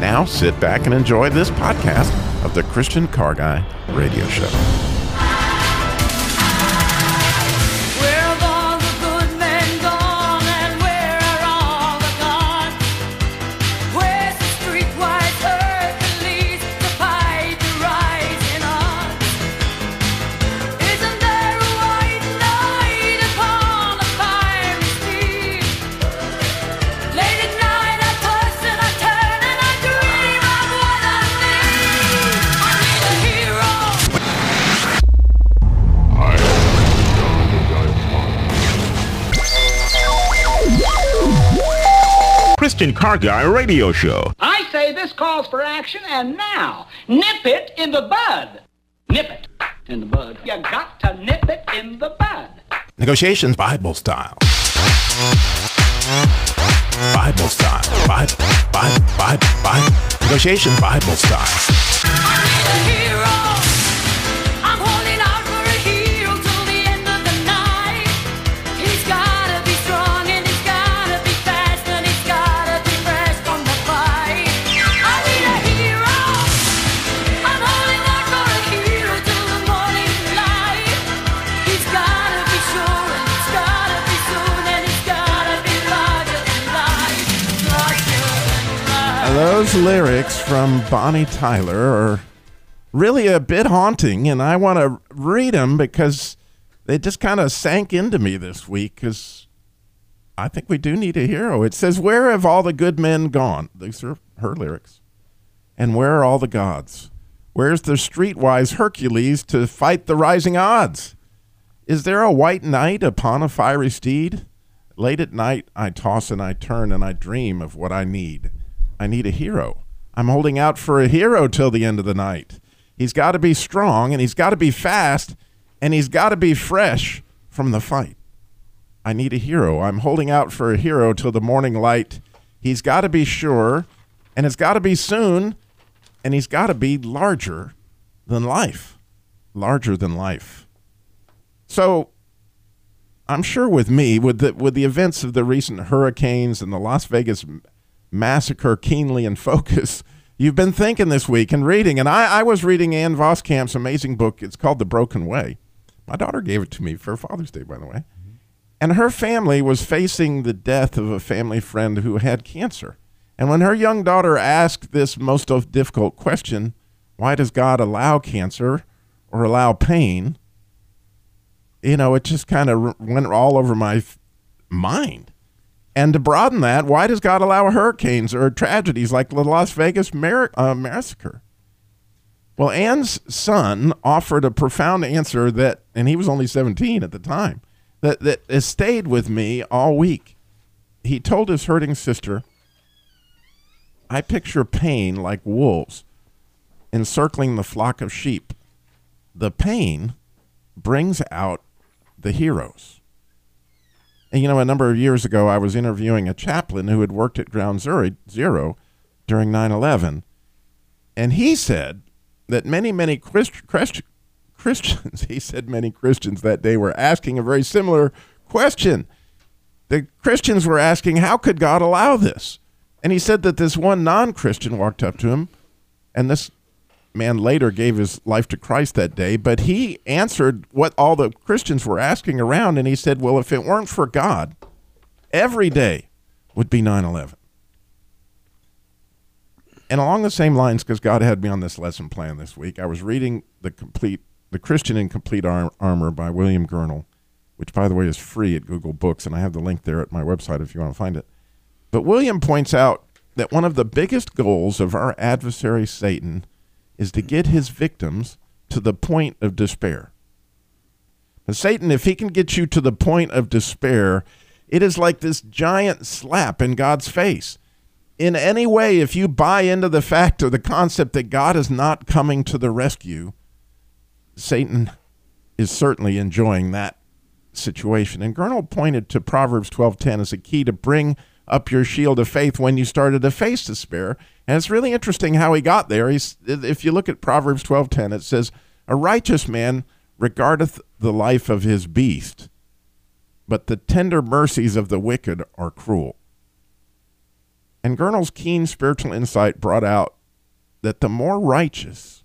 Now sit back and enjoy this podcast of the Christian Car Guy Radio Show. Car Guy Radio Show. I say this calls for action, and now, nip it in the bud. Nip it in the bud. You got to nip it in the bud. Negotiations Bible style. Bible style. Bible, Bible, Bible, Bible. Negotiations Bible style. Those lyrics from Bonnie Tyler are really a bit haunting, and I want to read them because they just kind of sank into me this week because I think we do need a hero. It says, Where have all the good men gone? These are her lyrics. And where are all the gods? Where's the streetwise Hercules to fight the rising odds? Is there a white knight upon a fiery steed? Late at night, I toss and I turn and I dream of what I need. I need a hero. I'm holding out for a hero till the end of the night. He's got to be strong and he's got to be fast and he's got to be fresh from the fight. I need a hero. I'm holding out for a hero till the morning light. He's got to be sure and it's got to be soon and he's got to be larger than life. Larger than life. So I'm sure with me, with the with the events of the recent hurricanes and the Las Vegas massacre keenly in focus, you've been thinking this week and reading. And I, I was reading Ann Voskamp's amazing book. It's called The Broken Way. My daughter gave it to me for Father's Day, by the way. Mm-hmm. And her family was facing the death of a family friend who had cancer. And when her young daughter asked this most of difficult question, why does God allow cancer or allow pain? you know, it just kind of went all over my mind. And to broaden that, why does God allow hurricanes or tragedies like the Las Vegas mar- uh, massacre? Well, Ann's son offered a profound answer that, and he was only 17 at the time, that, that has stayed with me all week. He told his hurting sister, I picture pain like wolves encircling the flock of sheep. The pain brings out the heroes. You know, a number of years ago, I was interviewing a chaplain who had worked at Ground Zero during 9 11. And he said that many, many Christ, Christ, Christians, he said many Christians that day were asking a very similar question. The Christians were asking, how could God allow this? And he said that this one non Christian walked up to him, and this man later gave his life to Christ that day, but he answered what all the Christians were asking around, and he said, Well, if it weren't for God, every day would be 9 11. And along the same lines, because God had me on this lesson plan this week, I was reading the complete The Christian in Complete Ar- Armor by William Gurnall, which, by the way, is free at Google Books, and I have the link there at my website if you want to find it. But William points out that one of the biggest goals of our adversary, Satan, is to get his victims to the point of despair. Satan, if he can get you to the point of despair, it is like this giant slap in God's face. In any way, if you buy into the fact or the concept that God is not coming to the rescue, Satan is certainly enjoying that situation. And Gurnall pointed to Proverbs 12:10 as a key to bring up your shield of faith when you started to face despair. And it's really interesting how he got there. He's, if you look at Proverbs 12:10, it says, "A righteous man regardeth the life of his beast, but the tender mercies of the wicked are cruel." And Gurnall's keen spiritual insight brought out that the more righteous,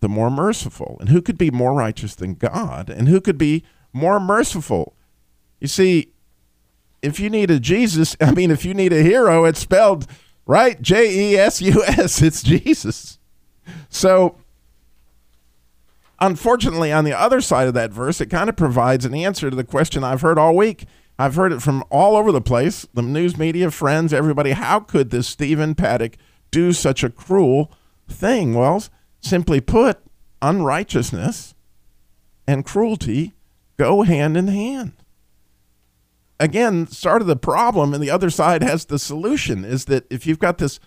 the more merciful. And who could be more righteous than God? And who could be more merciful? You see, if you need a Jesus, I mean, if you need a hero, it's spelled right J E S U S. It's Jesus. So, unfortunately, on the other side of that verse, it kind of provides an answer to the question I've heard all week. I've heard it from all over the place the news media, friends, everybody. How could this Stephen Paddock do such a cruel thing? Well, simply put, unrighteousness and cruelty go hand in hand again, sort of the problem, and the other side has the solution is that if you've got this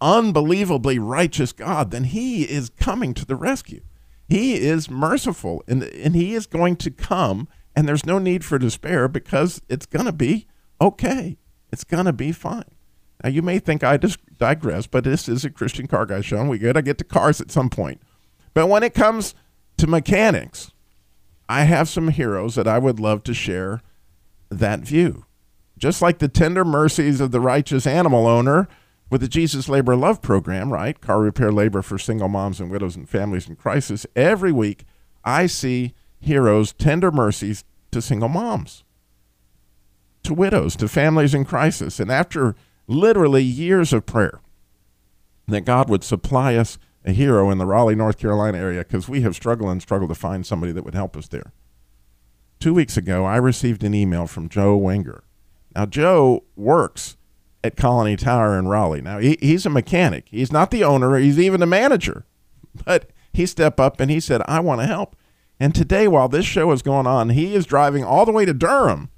unbelievably righteous God, then He is coming to the rescue. He is merciful, and, and He is going to come, and there's no need for despair because it's going to be okay. It's going to be fine. Now, you may think I just digress, but this is a Christian car guy show, and we got to get to cars at some point. But when it comes to mechanics, I have some heroes that I would love to share that view. Just like the tender mercies of the righteous animal owner with the Jesus Labor Love program, right? Car repair labor for single moms and widows and families in crisis. Every week, I see heroes, tender mercies to single moms, to widows, to families in crisis. And after literally years of prayer, that God would supply us a hero in the Raleigh, North Carolina area because we have struggled and struggled to find somebody that would help us there two weeks ago, I received an email from Joe Wenger. Now, Joe works at Colony Tire in Raleigh. Now, he, he's a mechanic. He's not the owner, he's even a manager. But he stepped up and he said, I want to help. And today, while this show is going on, he is driving all the way to Durham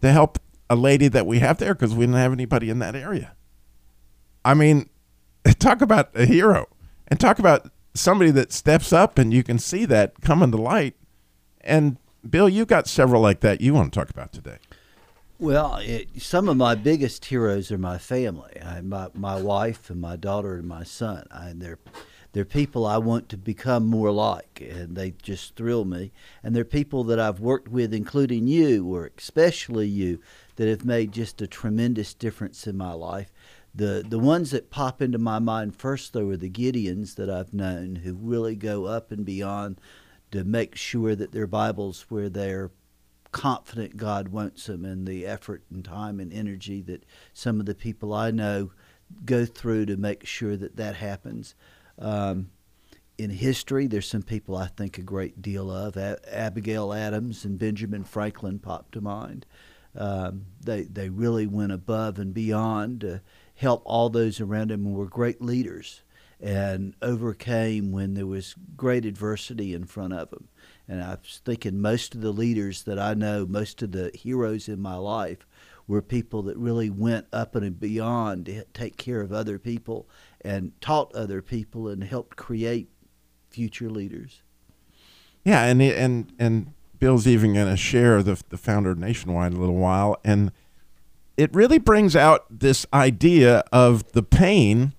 to help a lady that we have there because we didn't have anybody in that area. I mean, talk about a hero and talk about somebody that steps up and you can see that coming to light. And Bill, you've got several like that you want to talk about today. Well, it, some of my biggest heroes are my family, I, my my wife and my daughter and my son. I, they're they're people I want to become more like, and they just thrill me. And they're people that I've worked with, including you, or especially you, that have made just a tremendous difference in my life. The the ones that pop into my mind first, though, are the Gideons that I've known, who really go up and beyond to make sure that their Bibles where they're confident God wants them and the effort and time and energy that some of the people I know go through to make sure that that happens. Um, in history, there's some people I think a great deal of. A- Abigail Adams and Benjamin Franklin pop to mind. Um, they they really went above and beyond to help all those around them and were great leaders and overcame when there was great adversity in front of them. And I was thinking most of the leaders that I know, most of the heroes in my life, were people that really went up and beyond to take care of other people and taught other people and helped create future leaders. Yeah, and and and Bill's even going to share the the founder Nationwide a little while, and it really brings out this idea of the pain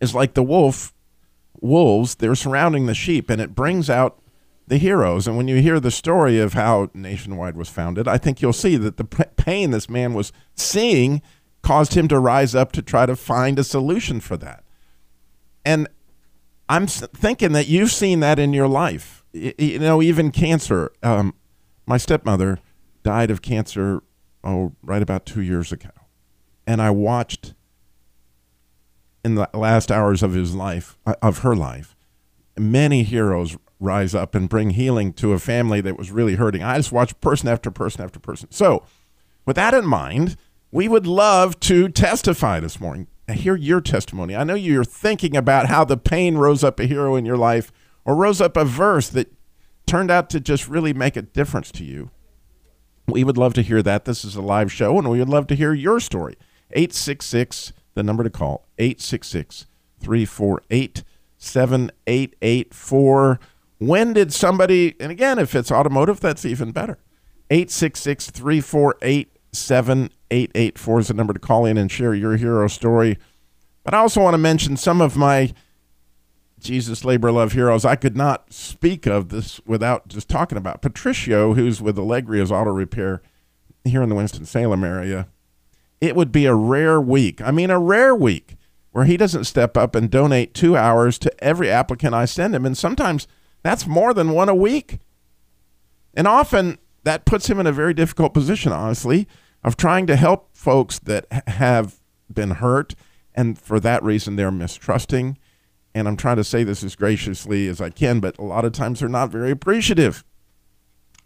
is like the wolf wolves they're surrounding the sheep and it brings out the heroes. And when you hear the story of how nationwide was founded i think you'll see that the pain this man was seeing caused him to rise up to try to find a solution for that. And i'm thinking that you've seen that in your life. You know even cancer um, my stepmother died of cancer oh right about two years ago. And i watched in the last hours of his life, uh, of her life, many heroes rise up and bring healing to a family that was really hurting. I just watched person after person after person. So, with that in mind, we would love to testify this morning. Hear your testimony. I know you're thinking about how the pain rose up a hero in your life or rose up a verse that turned out to just really make a difference to you. We would love to hear that. This is a live show, and we would love to hear your story. 866, the number to call, 866 348 7884. When did somebody, and again, if it's automotive, that's even better. 866 348 7884 is the number to call in and share your hero story. But I also want to mention some of my Jesus Labor Love Heroes I could not speak of this without just talking about. Patricio, who's with Allegria's Auto Repair here in the Winston-Salem area, it would be a rare week. I mean, a rare week where he doesn't step up and donate two hours to every applicant I send him. And sometimes that's more than one a week. And often that puts him in a very difficult position, honestly, of trying to help folks that have been hurt. And for that reason, they're mistrusting. And I'm trying to say this as graciously as I can, but a lot of times they're not very appreciative.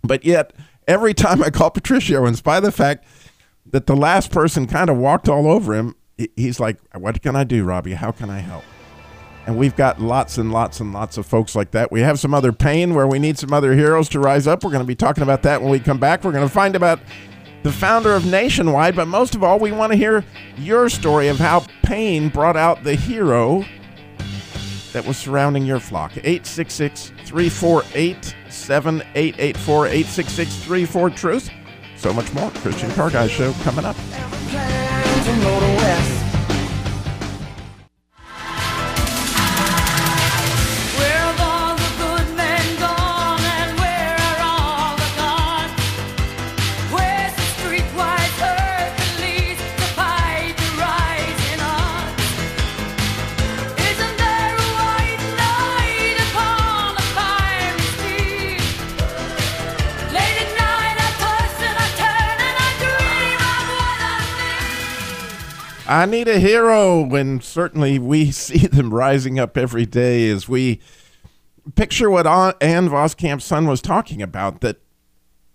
But yet, every time I call Patricio, in spite of the fact that the last person kind of walked all over him, he's like, What can I do, Robbie? How can I help? And we've got lots and lots and lots of folks like that. We have some other pain where we need some other heroes to rise up. We're going to be talking about that when we come back. We're going to find about the founder of Nationwide, but most of all, we want to hear your story of how pain brought out the hero that was surrounding your flock. 866 348 7884 866 34 Truth. So much more. Christian Car Guy Show coming up. I need. A hero, and certainly we see them rising up every day as we picture what An- Ann Voskamp's son was talking about that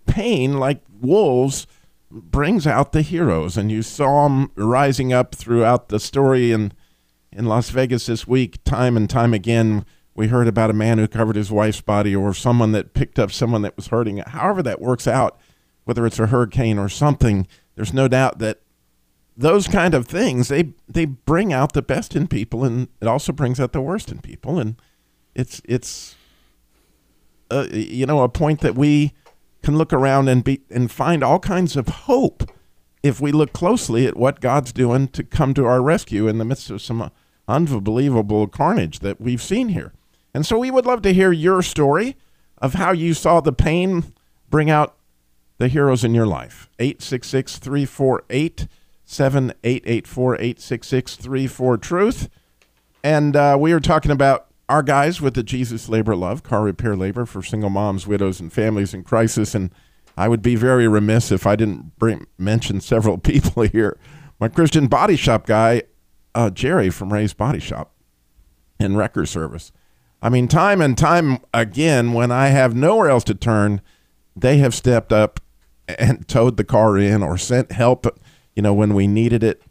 pain, like wolves, brings out the heroes. And you saw them rising up throughout the story in, in Las Vegas this week, time and time again. We heard about a man who covered his wife's body or someone that picked up someone that was hurting. However, that works out, whether it's a hurricane or something, there's no doubt that those kind of things they they bring out the best in people and it also brings out the worst in people and it's it's uh, you know a point that we can look around and be and find all kinds of hope if we look closely at what God's doing to come to our rescue in the midst of some unbelievable carnage that we've seen here. And so we would love to hear your story of how you saw the pain bring out the heroes in your life. 866 348 7884 866 34 Truth. And uh, we are talking about our guys with the Jesus Labor Love, car repair labor for single moms, widows, and families in crisis. And I would be very remiss if I didn't bring, mention several people here. My Christian body shop guy, uh, Jerry from Ray's Body Shop and Wrecker Service. I mean, time and time again, when I have nowhere else to turn, they have stepped up and towed the car in or sent help, you know, when we needed it.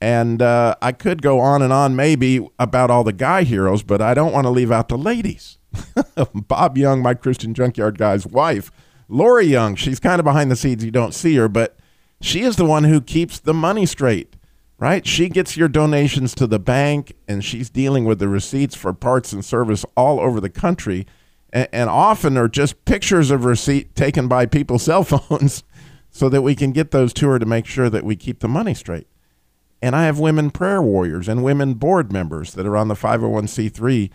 And uh, I could go on and on maybe about all the guy heroes, but I don't want to leave out the ladies. Bob Young, my Christian Junkyard guy's wife, Lori Young, she's kind of behind the scenes. You don't see her, but she is the one who keeps the money straight, right? She gets your donations to the bank and she's dealing with the receipts for parts and service all over the country. And, and often are just pictures of receipt taken by people's cell phones so that we can get those to her to make sure that we keep the money straight. And I have women prayer warriors and women board members that are on the 501c3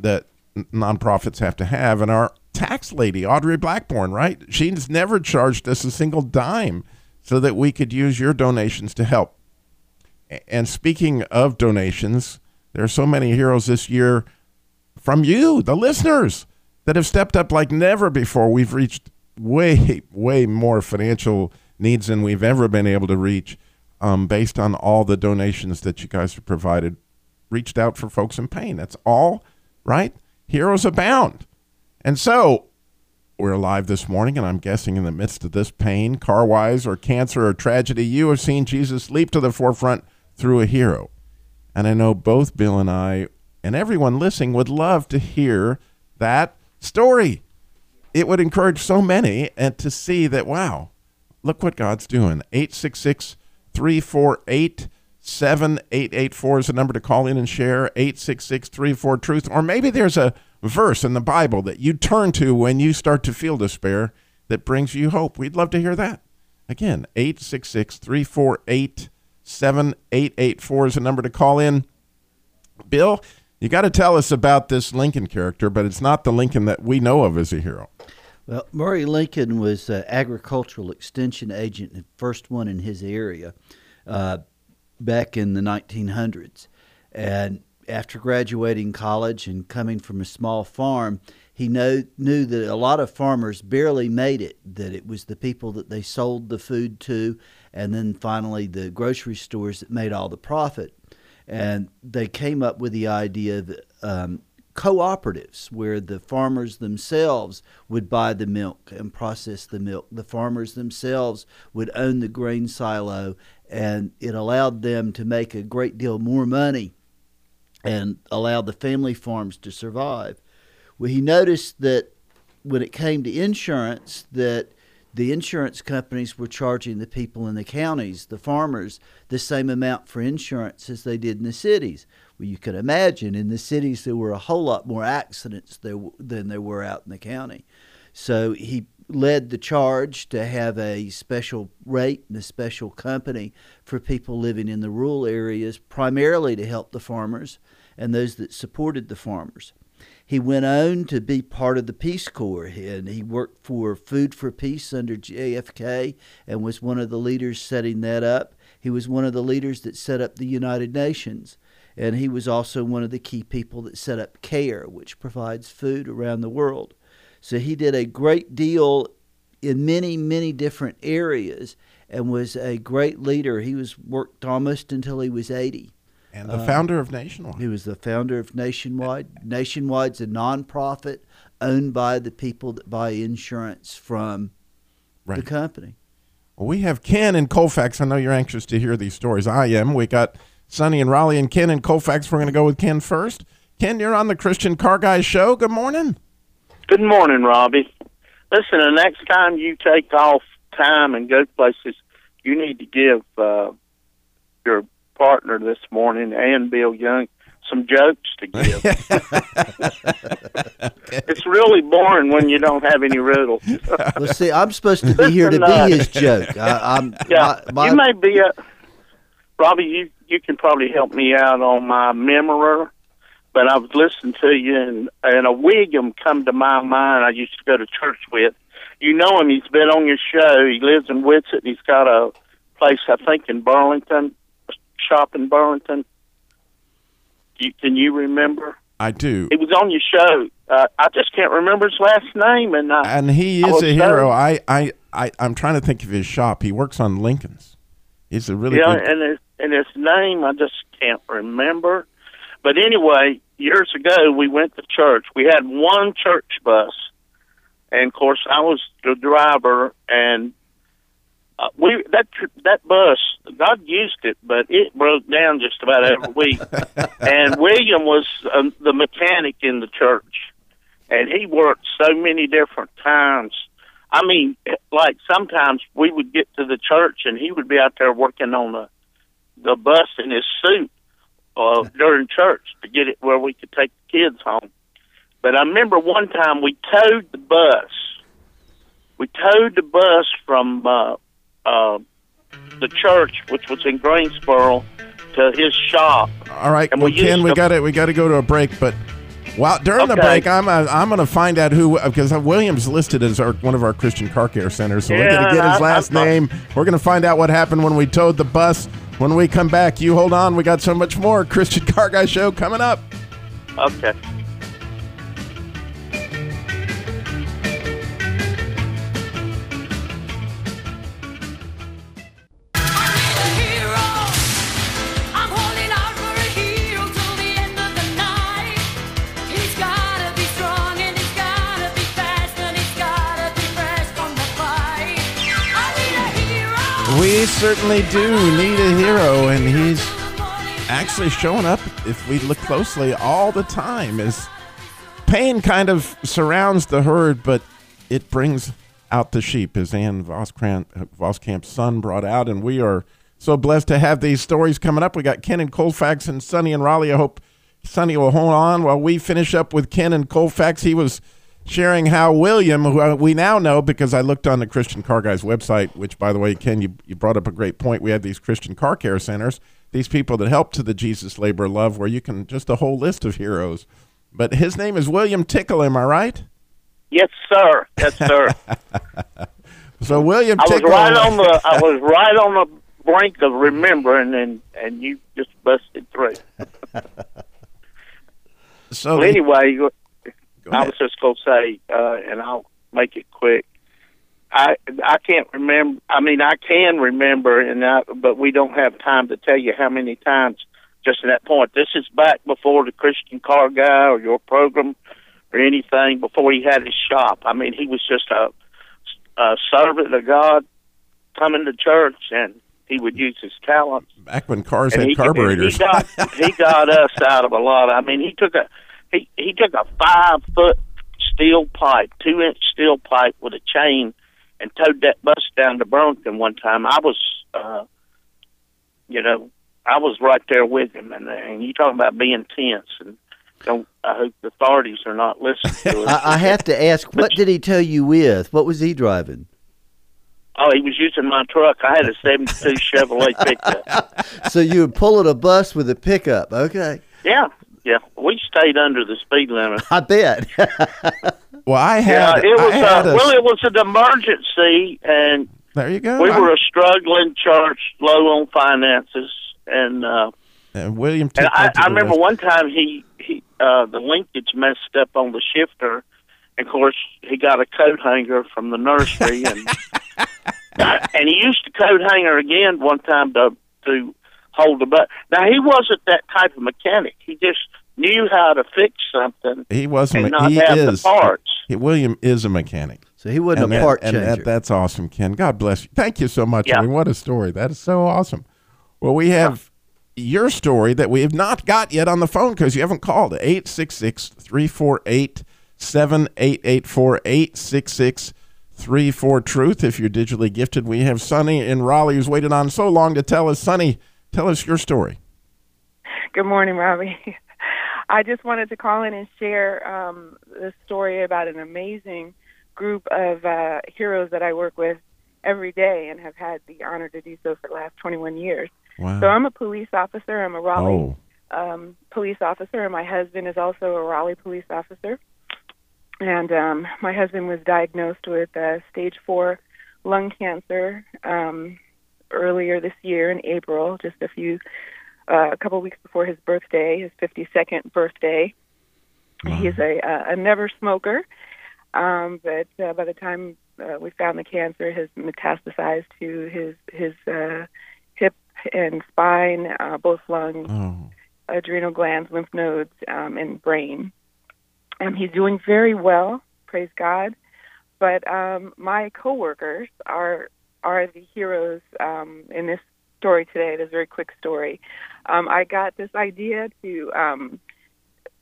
that nonprofits have to have. And our tax lady, Audrey Blackburn, right? She's never charged us a single dime so that we could use your donations to help. And speaking of donations, there are so many heroes this year from you, the listeners, that have stepped up like never before. We've reached way, way more financial needs than we've ever been able to reach um, based on all the donations that you guys have provided. Reached out for folks in pain. That's all, right? heroes abound. And so we're alive this morning, and I'm guessing in the midst of this pain, car wise, or cancer, or tragedy, you have seen Jesus leap to the forefront through a hero. And I know both Bill and I, and everyone listening, would love to hear that story. It would encourage so many and to see that, wow, look what God's doing. 866 348 7884 is the number to call in and share. 866 34 Truth. Or maybe there's a verse in the Bible that you turn to when you start to feel despair that brings you hope. We'd love to hear that. Again, 866 348 7884 is the number to call in. Bill, you got to tell us about this Lincoln character, but it's not the Lincoln that we know of as a hero. Well, Murray Lincoln was an agricultural extension agent, the first one in his area, uh, back in the 1900s. And after graduating college and coming from a small farm, he know, knew that a lot of farmers barely made it, that it was the people that they sold the food to, and then finally the grocery stores that made all the profit. And they came up with the idea of um, cooperatives where the farmers themselves would buy the milk and process the milk. The farmers themselves would own the grain silo, and it allowed them to make a great deal more money and allowed the family farms to survive. Well, he noticed that when it came to insurance, that the insurance companies were charging the people in the counties, the farmers, the same amount for insurance as they did in the cities. Well, you can imagine in the cities there were a whole lot more accidents there, than there were out in the county. So he led the charge to have a special rate and a special company for people living in the rural areas, primarily to help the farmers and those that supported the farmers. He went on to be part of the Peace Corps, and he worked for Food for Peace under JFK and was one of the leaders setting that up. He was one of the leaders that set up the United Nations, and he was also one of the key people that set up CARE, which provides food around the world. So he did a great deal in many, many different areas and was a great leader. He was worked almost until he was 80. And the founder of Nationwide. He was the founder of Nationwide. Nationwide's a nonprofit owned by the people that buy insurance from the company. Well, we have Ken in Colfax. I know you're anxious to hear these stories. I am. We got Sonny and Raleigh and Ken in Colfax. We're going to go with Ken first. Ken, you're on the Christian Car Guy Show. Good morning. Good morning, Robbie. Listen, the next time you take off time and go places, you need to give uh, your partner this morning and Bill Young some jokes to give. It's really boring when you don't have any riddles. Well, see, I'm supposed to be here to be his joke. I, I'm yeah, my, you may be a Robbie. You you can probably help me out on my memory. But I was listening to you, and and a William come to my mind. I used to go to church with. You know him. He's been on your show. He lives in. And he's got a place, I think, in Burlington, shop in Burlington. You, can you remember? I do. He was on your show. Uh, I just can't remember his last name, and uh, And he is a hero. I, I, I, I'm trying to think of his shop. He works on Lincoln's. He's a really yeah, good. and his, and his name I just can't remember. But anyway, years ago we went to church. We had one church bus, and of course I was the driver, and uh, we that that bus God used it, but it broke down just about every week. and William was um, the mechanic in the church, and he worked so many different times. I mean, like sometimes we would get to the church and he would be out there working on the the bus in his suit uh, during church to get it where we could take the kids home. But I remember one time we towed the bus. We towed the bus from uh, uh, the church, which was in Greensboro, to his shop. All right, and well, we Ken, we got it. we got to go to a break, but. While during the break, I'm uh, I'm going to find out who because Williams listed as our one of our Christian car care centers, so we're going Yeah, to get his I- last I- name. We're going to find out what happened when we towed the bus. When we come back, you hold on. We got so much more Christian Car Guy show coming up. Okay. Certainly do need a hero, and he's actually showing up, if we look closely, all the time. As pain kind of surrounds the herd, but it brings out the sheep, as Ann Voskamp's son brought out. And we are so blessed to have these stories coming up. We got Ken and Colfax and Sonny and Raleigh. I hope Sonny will hold on while we finish up with Ken and Colfax. He was sharing how William, who we now know because I looked on the Christian Car Guys website, which, by the way, Ken, you, you brought up a great point. We have these Christian car care centers, these people that help to the Jesus Labor Love, where you can just a whole list of heroes. But his name is William Tickle, am I right? Yes, sir. Yes, sir. So William I was Tickle. right on the I was right on the brink of remembering, and and you just busted through. so Well, anyway, I was just gonna say, uh, and I'll make it quick. I I can't remember. I mean, I can remember, and I, but we don't have time to tell you how many times. Just at that point, this is back before the Christian Car Guy or your program or anything. Before he had his shop, I mean, he was just a, a servant of God coming to church, and he would use his talents back when cars and had he, carburetors. He got he got us out of a lot. I mean, he took a he he took a five foot steel pipe, two inch steel pipe with a chain, and towed that bus down to Burlington one time. I was, uh, you know, I was right there with him, and and you talking about being tense and. Don't, I hope the authorities are not listening to us. I, I have to ask, what did he tell you with? What was he driving? oh, he was using my truck. I had a '72 Chevrolet pickup. So you were pulling a bus with a pickup. Okay. Yeah, yeah. We stayed under the speed limit. I bet. well, I had. Yeah, had. it was. Had Uh, a- well, it was an emergency, and there you go. we I- were a struggling church, low on finances, and uh, and William and Tickle. I, to I the remember rescue. one time he he uh, the linkage messed up on the shifter, and of course he got a coat hanger from the nursery, and and he used the coat hanger again one time to to hold the butt. Now he wasn't that type of mechanic. He just knew how to fix something He wasn't. and a- not he have is. the parts. He, William is a mechanic. so he wasn't and a that- part and changer. that- that's awesome, Ken. God bless you. Thank you so much. Yeah. I mean, what a story. That is so awesome. Well, we have your story that we have not got yet on the phone because you haven't called. 866 348 7884 866 34 Truth. If you're digitally gifted, we have Sonny in Raleigh who's waited on so long to tell us. Sonny, tell us your story. Good morning, Robbie. I just wanted to call in and share um, the story about an amazing group of uh, heroes that I work with every day and have had the honor to do so for the last 21 years. Wow. So I'm a police officer. I'm a Raleigh oh, um, police officer, and my husband is also a Raleigh police officer. And um, my husband was diagnosed with uh, stage four lung cancer um, earlier this year in April, just a few, uh, a couple weeks before his birthday, his 52nd birthday. He's a, a, a never smoker, um, but uh, by the time uh, we found the cancer, has metastasized to his his uh, hip and spine, uh, both lungs oh. adrenal glands, lymph nodes, um, and brain. And he's doing very well, praise God. But um, my coworkers are are the heroes um, in this story today. It is a very quick story. Um, I got this idea to um,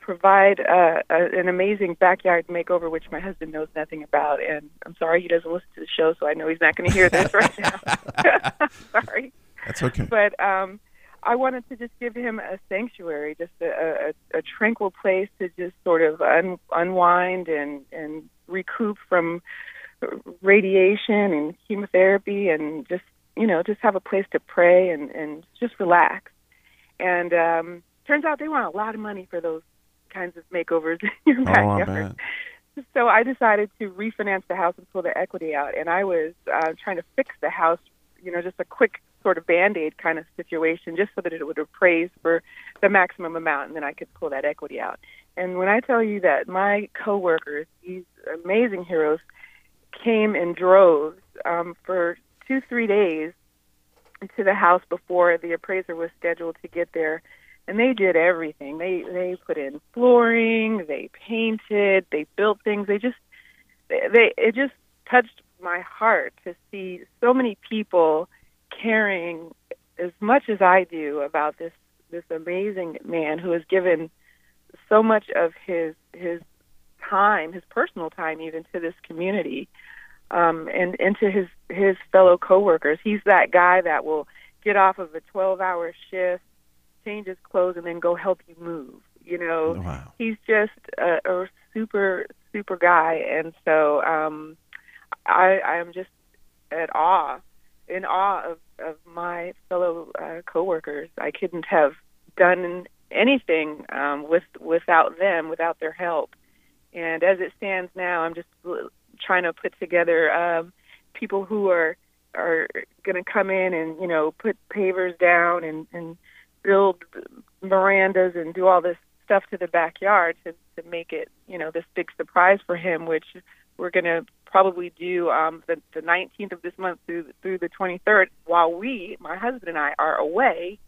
provide uh, a, an amazing backyard makeover, which my husband knows nothing about. And I'm sorry he doesn't listen to the show, so I know he's not going to hear this right now. sorry That's okay. but um I wanted to just give him a sanctuary, just a, a, a tranquil place to just sort of un, unwind and and recoup from radiation and chemotherapy, and just you know just have a place to pray and and just relax. And um turns out they want a lot of money for those kinds of makeovers in your Oh, I backyard. bet. So I decided to refinance the house and pull the equity out, and I was uh, trying to fix the house, you know, just a quick sort of band aid kind of situation, just so that it would appraise for the maximum amount, and then I could pull that equity out. And when I tell you that my coworkers, these amazing heroes, came in droves um, for two, three days to the house before the appraiser was scheduled to get there and they did everything. They they put in flooring, they painted, they built things. They just they, they it just touched my heart to see so many people caring as much as I do about this this amazing man who has given so much of his his time, his personal time, even to this community, um, and and to his his fellow coworkers. He's that guy that will get off of a 12 hour shift, change his clothes, and then go help you move. You know, Wow. he's just a, a super super guy, and so um, I I am just at awe, in awe of of my fellow uh, coworkers. I couldn't have done anything um, with without them, without their help. And as it stands now, I'm just trying to put together um, people who are are going to come in and you know put pavers down and and build verandas and do all this stuff to the backyard to to make it you know this big surprise for him, which we're going to probably do um, the the 19th of this month through through the 23rd, while we, my husband and I, are away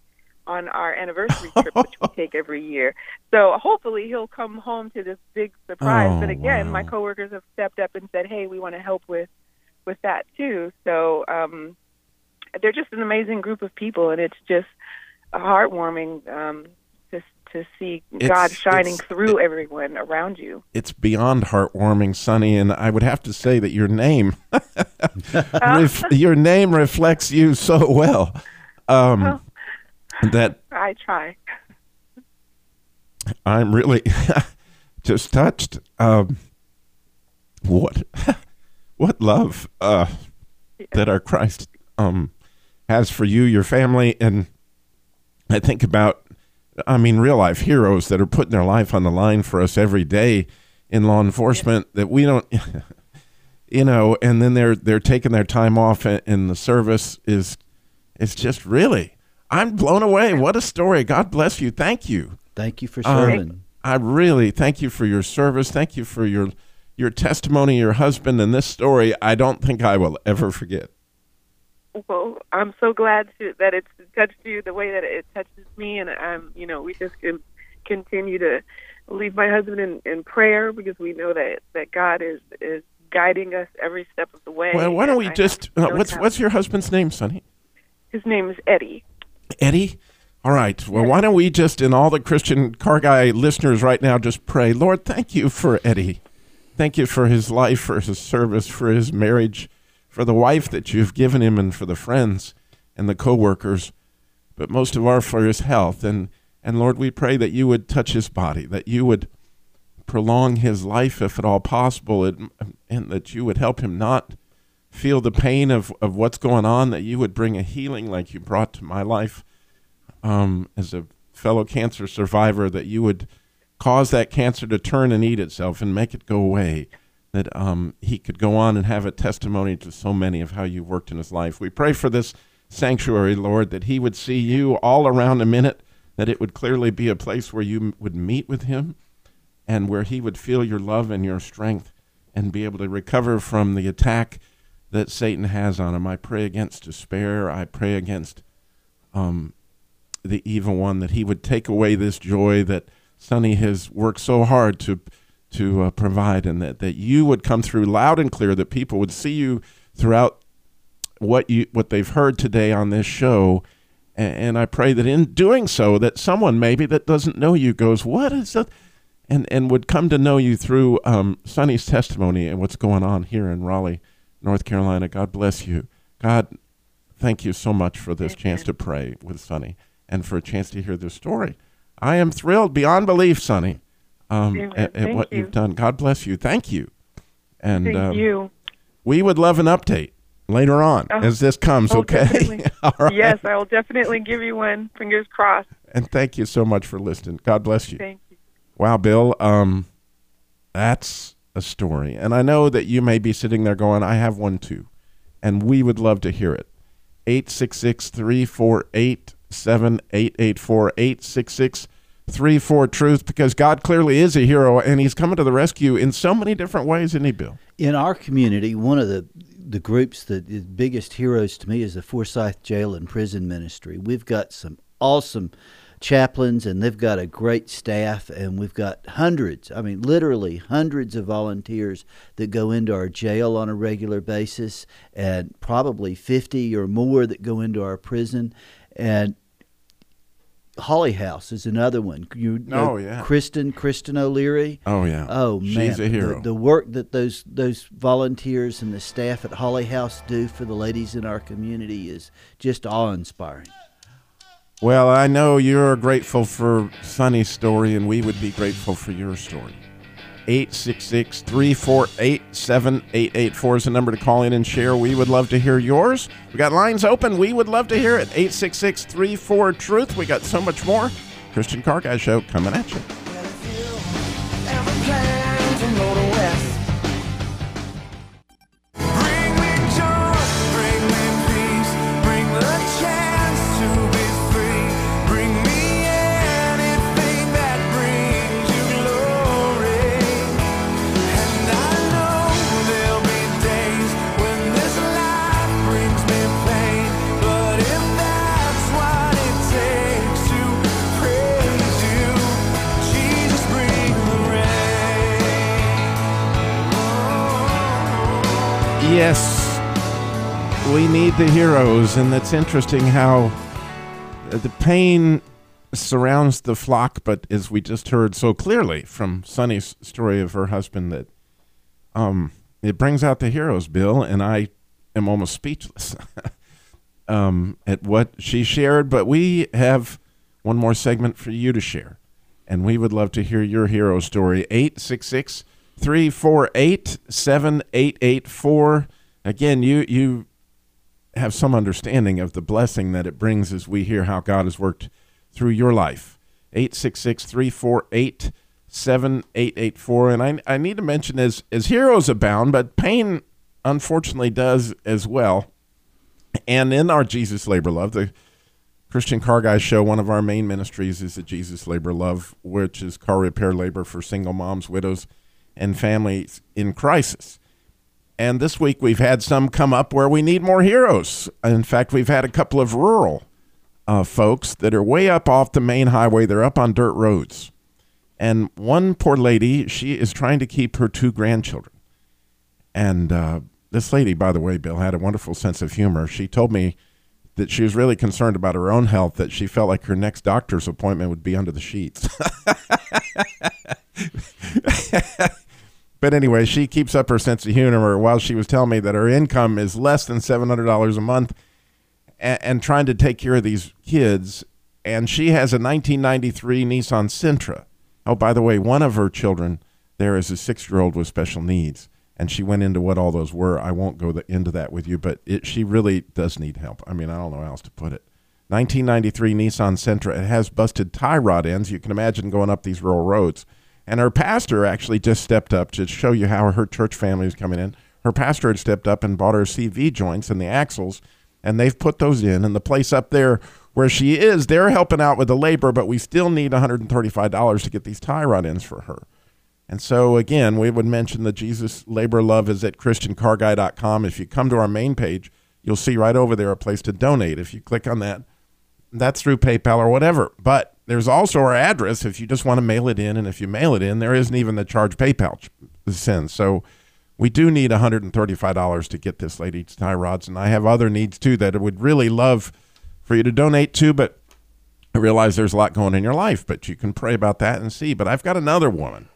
on our anniversary trip, which we take every year. So hopefully he'll come home to this big surprise. Oh, but again, my coworkers have stepped up and said, "Hey, we want to help with with that too." So um, they're just an amazing group of people, and it's just heartwarming um, to to see It's- God shining through everyone around you. It's beyond heartwarming, Sonny, and I would have to say that your name, ref- your name reflects you so well. Um, that I try. I'm really just touched. Um, what, what love uh, that our Christ um, has for you, your family, and I think about, I mean, real life heroes that are putting their life on the line for us every day in law enforcement that we don't, you know, and then they're they're taking their time off, and, and the service is, it's just really, I'm blown away. What a story! God bless you. Thank you. Thank you for Um, serving. I really thank you for your service. Thank you for your your testimony, your husband, and this story. I don't think I will ever forget. Well, I'm so glad to, that it's touched you the way that it touches me, and um, you know, we just can continue to leave my husband in, in prayer because we know that that God is is guiding us every step of the way. Well, why don't we I just? Uh, what's what's your husband's name, Sonny? His name is Eddie. Eddie. All right. Well, why don't we just, and all the Christian Car Guy listeners right now, just pray, Lord, thank you for Eddie. Thank you for his life, for his service, for his marriage, for the wife that you've given him, and for the friends and the coworkers, but most of all for his health. And and Lord, we pray that you would touch his body, that you would prolong his life if at all possible, and, and that you would help him not feel the pain of, of what's going on, that you would bring a healing like you brought to my life um, as a fellow cancer survivor, that you would cause that cancer to turn and eat itself and make it go away. That um, he could go on and have a testimony to so many of how you worked in his life. We pray for this sanctuary, Lord, that he would see you all around a minute, that it would clearly be a place where you would meet with him and where he would feel your love and your strength and be able to recover from the attack that Satan has on him. I pray against despair. I pray against um, the evil one that he would take away this joy that Sonny has worked so hard to to uh, provide, and that, that you would come through loud and clear. That people would see you throughout what you what they've heard today on this show. And, I pray that in doing so, that someone maybe that doesn't know you goes, "What is that?" and and would come to know you through um, Sonny's testimony and what's going on here in Raleigh, North Carolina. God bless you. God, thank you so much for this chance to pray with Sonny and for a chance to hear this story. I am thrilled beyond belief, Sonny, um, at, at what you. you've done. God bless you. Thank you. And Thank um, you. we would love an update later on Oh. as this comes. Oh, okay. definitely. Yes, I will definitely give you one. Fingers crossed. And thank you so much for listening. God bless you. Thank you. Wow, Bill, um, that's a story. And I know that you may be sitting there going, I have one too. And we would love to hear it. 866 348 7884 866 34 Truth, because God clearly is a hero and he's coming to the rescue in so many different ways, isn't he, Bill? In our community, one of the the groups that is biggest heroes to me is the Forsyth Jail and Prison Ministry. We've got some awesome chaplains, and they've got a great staff, and we've got hundreds. I mean, literally hundreds of volunteers that go into our jail on a regular basis, and probably fifty or more that go into our prison, and. Holly House is another one. You know Oh, yeah. Kristen Kristen O'Leary. Oh yeah. Oh man, she's a the- The, work that those those volunteers and the staff at Holly House do for the ladies in our community is just awe-inspiring. Well, I know you're grateful for Sunny's story, and we would be grateful for your story. 866 348 7884 is the number to call in and share. We would love to hear yours. We got lines open. We would love to hear it. 866 34 Truth. We got so much more. Christian Car Guy Show coming at you. The heroes, and it's interesting how uh, the pain surrounds the flock, but as we just heard so clearly from Sunny's story of her husband, that um, it brings out the heroes, Bill, and I am almost speechless um, at what she shared. But we have one more segment for you to share, and we would love to hear your hero story. 866 348 7884. Again, you, you have some understanding of the blessing that it brings as we hear how God has worked through your life. 866 348 7884. And I, I need to mention as, as heroes abound, but pain unfortunately does as well. And in our Jesus Labor Love, the Christian Car Guys Show, one of our main ministries is the Jesus Labor Love, which is car repair labor for single moms, widows, and families in crisis. And this week we've had some come up where we need more heroes. In fact, we've had a couple of rural uh, folks that are way up off the main highway. They're up on dirt roads. And one poor lady, she is trying to keep her two grandchildren. And uh, this lady, by the way, Bill, had a wonderful sense of humor. She told me that she was really concerned about her own health, that she felt like her next doctor's appointment would be under the sheets. but anyway, she keeps up her sense of humor while she was telling me that her income is less than $700 a month and, and trying to take care of these kids. And she has a 1993 Nissan Sentra. Oh, by the way, one of her children there is a six year old with special needs. And she went into what all those were. I won't go the, into that with you, but it, she really does need help. I mean, I don't know how else to put it. 1993 Nissan Sentra. It has busted tie rod ends. You can imagine going up these rural roads. And her pastor actually just stepped up to show you how her church family is coming in. Her pastor had stepped up and bought her CV joints and the axles, and they've put those in. And the place up there where she is, they're helping out with the labor, but we still need $135 to get these tie rod ends for her. And so, again, we would mention the Jesus Labor Love is at ChristianCarGuy.com. If you come to our main page, you'll see right over there a place to donate. If you click on that, that's through PayPal or whatever. But there's also our address if you just want to mail it in. And if you mail it in, there isn't even the charge PayPal sends. So we do need $135 to get this lady's tie rods. And I have other needs too that I would really love for you to donate to. But I realize there's a lot going in your life, but you can pray about that and see. But I've got another woman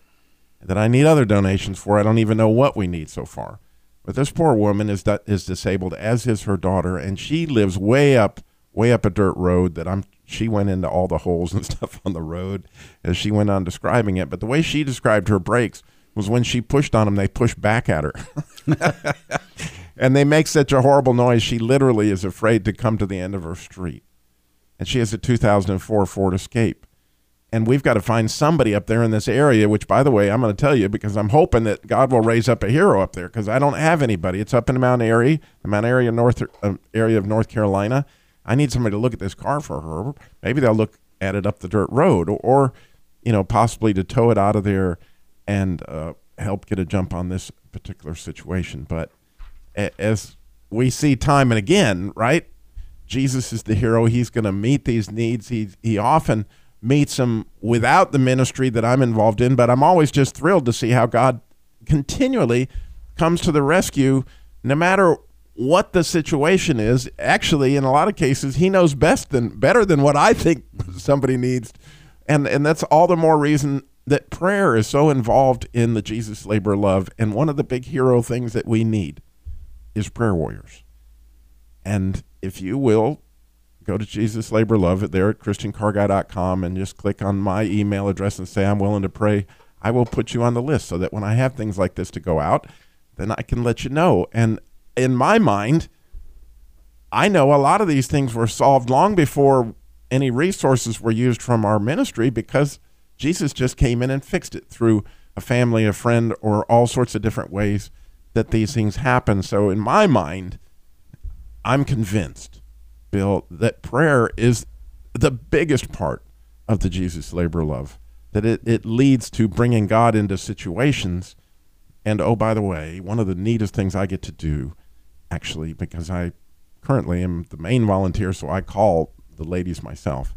that I need other donations for. I don't even know what we need so far. But this poor woman is is disabled, as is her daughter, and she lives way up, way up a dirt road. That I'm. She went into all the holes and stuff on the road as she went on describing it. But the way she described her brakes was when she pushed on them, they pushed back at her, and they make such a horrible noise. She literally is afraid to come to the end of her street. And she has a 2004 Ford Escape and we've got to find somebody up there in this area which by the way i'm going to tell you because i'm hoping that god will raise up a hero up there because i don't have anybody it's up in mount airy the mount airy north uh, area of north carolina i need somebody to look at this car for her maybe they'll look at it up the dirt road or, or you know possibly to tow it out of there and uh, help get a jump on this particular situation but as we see time and again right Jesus is the hero. He's going to meet these needs. He he often meets them without the ministry that I'm involved in, but I'm always just thrilled to see how God continually comes to the rescue no matter what the situation is. Actually, in a lot of cases, he knows best than better than what I think somebody needs. And and that's all the more reason that prayer is so involved in the Jesus labor love. And one of the big hero things that we need is prayer warriors. And if you will, go to Jesus Labor Love there at ChristianCarGuy.com and just click on my email address and say, I'm willing to pray. I will put you on the list so that when I have things like this to go out, then I can let you know. And in my mind, I know a lot of these things were solved long before any resources were used from our ministry because Jesus just came in and fixed it through a family, a friend, or all sorts of different ways that these things happen. So in my mind, I'm convinced, Bill, that prayer is the biggest part of the Jesus labor love. That it, it leads to bringing God into situations. And oh, by the way, one of the neatest things I get to do, actually, because I currently am the main volunteer, so I call the ladies myself,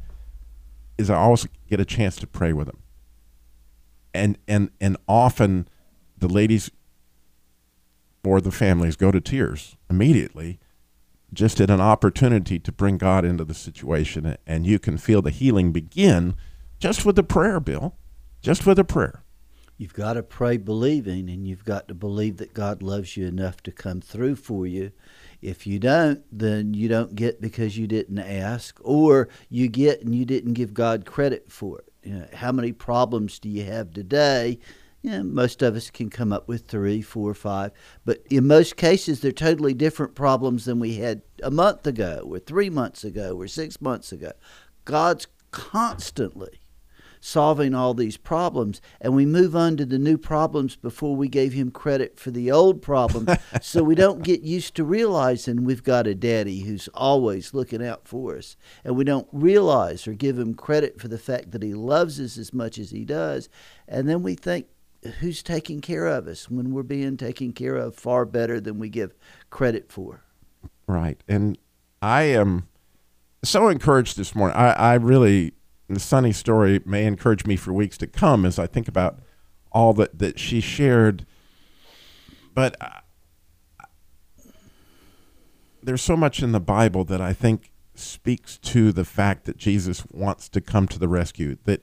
is I always get a chance to pray with them. And and and often the ladies or the families go to tears immediately just at an opportunity to bring God into the situation and you can feel the healing begin just with a prayer, Bill. Just with a prayer. You've got to pray believing, and you've got to believe that God loves you enough to come through for you. If you don't, then you don't get because you didn't ask, or you get and you didn't give God credit for it. You know, how many problems do you have today? You know, most of us can come up with three, four, five, but in most cases, they're totally different problems than we had a month ago, or three months ago, or six months ago. God's constantly solving all these problems and we move on to the new problems before we gave him credit for the old problems so we don't get used to realizing we've got a daddy who's always looking out for us and we don't realize or give him credit for the fact that he loves us as much as he does and then we think who's taking care of us when we're being taken care of far better than we give credit for Right. And I am so encouraged this morning. I, I really, Sunny story may encourage me for weeks to come as I think about all that, that she shared. But uh, there's so much in the Bible that I think speaks to the fact that Jesus wants to come to the rescue, that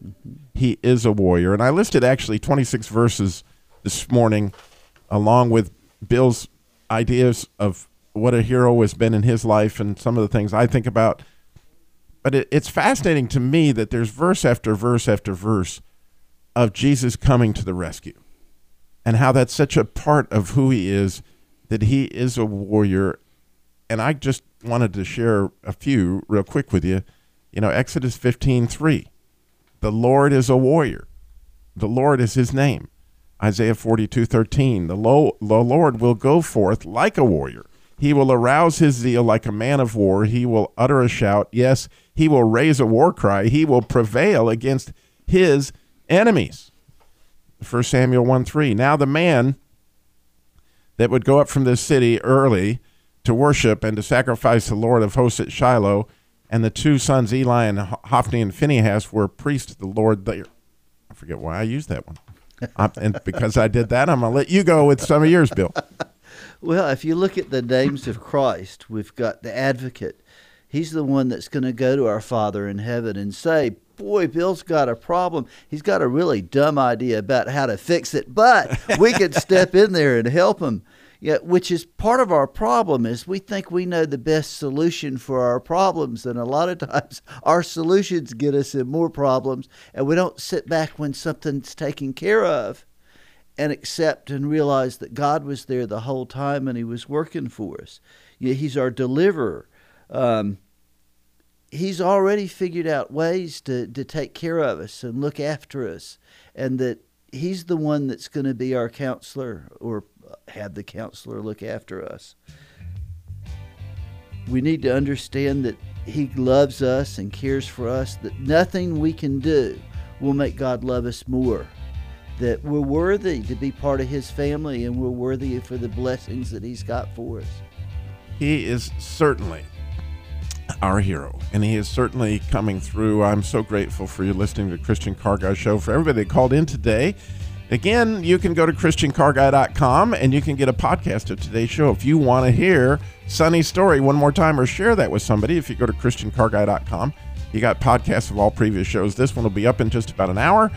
he is a warrior. And I listed actually 26 verses this morning, along with Bill's ideas of what a hero has been in his life and some of the things I think about. But it, it's fascinating to me that there's verse after verse after verse of Jesus coming to the rescue and how that's such a part of who he is, that he is a warrior. And I just wanted to share a few real quick with you. You know, Exodus 15 3. The Lord is a warrior, the Lord is his name. Isaiah 42 13. The, lo- the Lord will go forth like a warrior. He will arouse his zeal like a man of war. He will utter a shout. Yes, he will raise a war cry. He will prevail against his enemies. 1 Samuel 1 3. Now the man that would go up from this city early to worship and to sacrifice the Lord of hosts at Shiloh, and the two sons Eli and Hophni and Phinehas were priests to the Lord there. I forget why I used that one. I'm- and because I did that, I'm going to let you go with some of yours, Bill. Well, if you look at the names of Christ, we've got the advocate. He's the one that's going to go to our Father in heaven and say, Boy, Bill's got a problem. He's got a really dumb idea about how to fix it, but we could step in there and help him. Yeah, which is part of our problem is we think we know the best solution for our problems, and a lot of times our solutions get us in more problems, and we don't sit back when something's taken care of and accept and realize that God was there the whole time and He was working for us. Yeah, He's our deliverer. Um, he's already figured out ways to, to take care of us and look after us, and that He's the one that's going to be our counselor or have the counselor look after us. We need to understand that He loves us and cares for us, that nothing we can do will make God love us more that we're worthy to be part of his family and we're worthy for the blessings that he's got for us. He is certainly our hero, and he is certainly coming through. I'm so grateful for you listening to the Christian Car Guy Show. For everybody that called in today, again, you can go to ChristianCarGuy.com and you can get a podcast of today's show. If you want to hear Sunny's story one more time or share that with somebody, if you go to ChristianCarGuy.com, you got podcasts of all previous shows. This one will be up in just about an hour.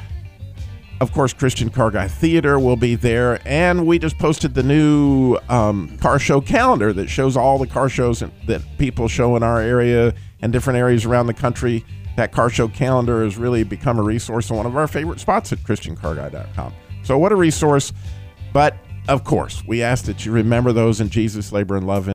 Of course, Christian Car Guy Theater will be there. And we just posted the new um, car show calendar that shows all the car shows that people show in our area and different areas around the country. That car show calendar has really become a resource and one of our favorite spots at ChristianCarGuy.com. So, what a resource. But of course, we ask that you remember those in Jesus' labor and love.